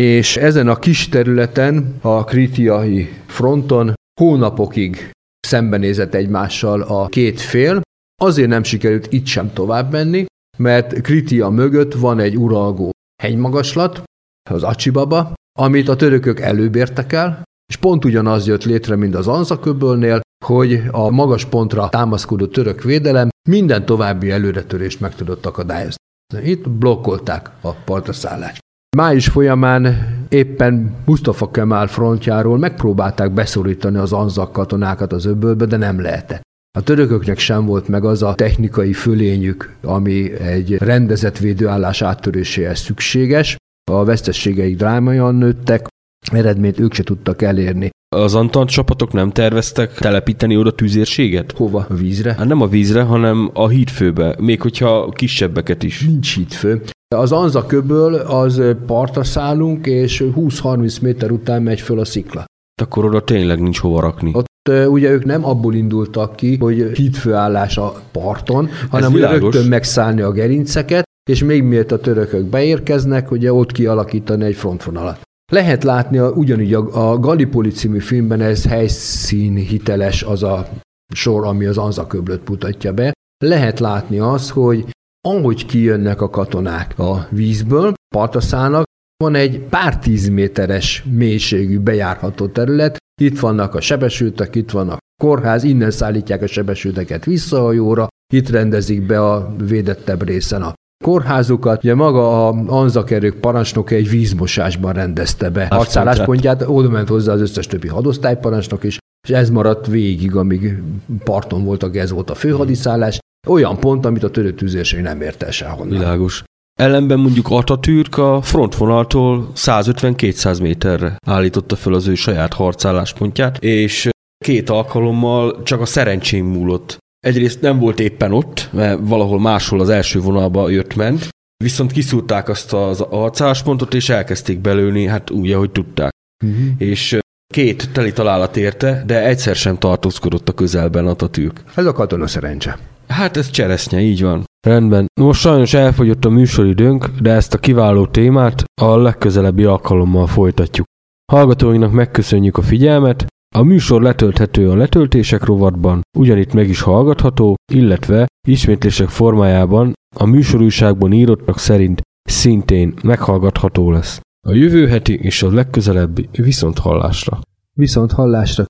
Speaker 2: és ezen a kis területen, a kritiai fronton hónapokig szembenézett egymással a két fél. Azért nem sikerült itt sem tovább menni, mert Kritia mögött van egy uralgó hegymagaslat, az Acsibaba, amit a törökök előbb értek el, és pont ugyanaz jött létre, mint az Anzaköbölnél, hogy a magas pontra támaszkodó török védelem minden további előretörést meg tudott akadályozni. Itt blokkolták a partra szállást. Május folyamán éppen Mustafa Kemal frontjáról megpróbálták beszorítani az anzak katonákat az öbölbe, de nem lehetett. A törököknek sem volt meg az a technikai fölényük, ami egy rendezett védőállás áttöréséhez szükséges. A vesztességeik drámaian nőttek, eredményt ők se tudtak elérni.
Speaker 1: Az Antant csapatok nem terveztek telepíteni oda tűzérséget?
Speaker 2: Hova? A vízre?
Speaker 1: Hát nem a vízre, hanem a hídfőbe, még hogyha kisebbeket is.
Speaker 2: Nincs hídfő. Az Anza köböl az partra szállunk, és 20-30 méter után megy föl a szikla.
Speaker 1: Akkor oda tényleg nincs hova rakni.
Speaker 2: Ott ugye ők nem abból indultak ki, hogy hídfőállás a parton, hanem ugye rögtön megszállni a gerinceket, és még miért a törökök beérkeznek, ugye ott kialakítani egy frontvonalat. Lehet látni a, ugyanígy a, a Gallipoli című filmben ez helyszín hiteles az a sor, ami az Anzaköblöt mutatja be. Lehet látni az, hogy ahogy kijönnek a katonák a vízből, partra szállnak, van egy pár tíz méteres mélységű bejárható terület, itt vannak a sebesültek, itt vannak a kórház, innen szállítják a sebesülteket vissza a jóra, itt rendezik be a védettebb részen a kórházukat. Ugye maga a anzakerők parancsnoka egy vízmosásban rendezte be hadszálláspontját, oda ment hozzá az összes többi hadosztályparancsnok is, és ez maradt végig, amíg parton voltak, ez volt a főhadiszállás. Olyan pont, amit a törő tűzérség nem ért el sehonnan.
Speaker 1: Világos. Ellenben mondjuk Atatürk a frontvonaltól 150-200 méterre állította föl az ő saját harcálláspontját, és két alkalommal csak a szerencsém múlott. Egyrészt nem volt éppen ott, mert valahol máshol az első vonalba jött-ment, viszont kiszúrták azt az harcálláspontot, és elkezdték belőni, hát úgy, ahogy tudták. Uh-huh. És két teli találat érte, de egyszer sem tartózkodott a közelben Atatürk.
Speaker 2: Ez a katona szerencse.
Speaker 1: Hát ez cseresznye, így van. Rendben. Most sajnos elfogyott a műsoridőnk, de ezt a kiváló témát a legközelebbi alkalommal folytatjuk. Hallgatóinknak megköszönjük a figyelmet, a műsor letölthető a letöltések rovatban, ugyanitt meg is hallgatható, illetve ismétlések formájában a műsorújságban írottak szerint szintén meghallgatható lesz. A jövő heti és a legközelebbi viszont hallásra.
Speaker 2: Viszont hallásra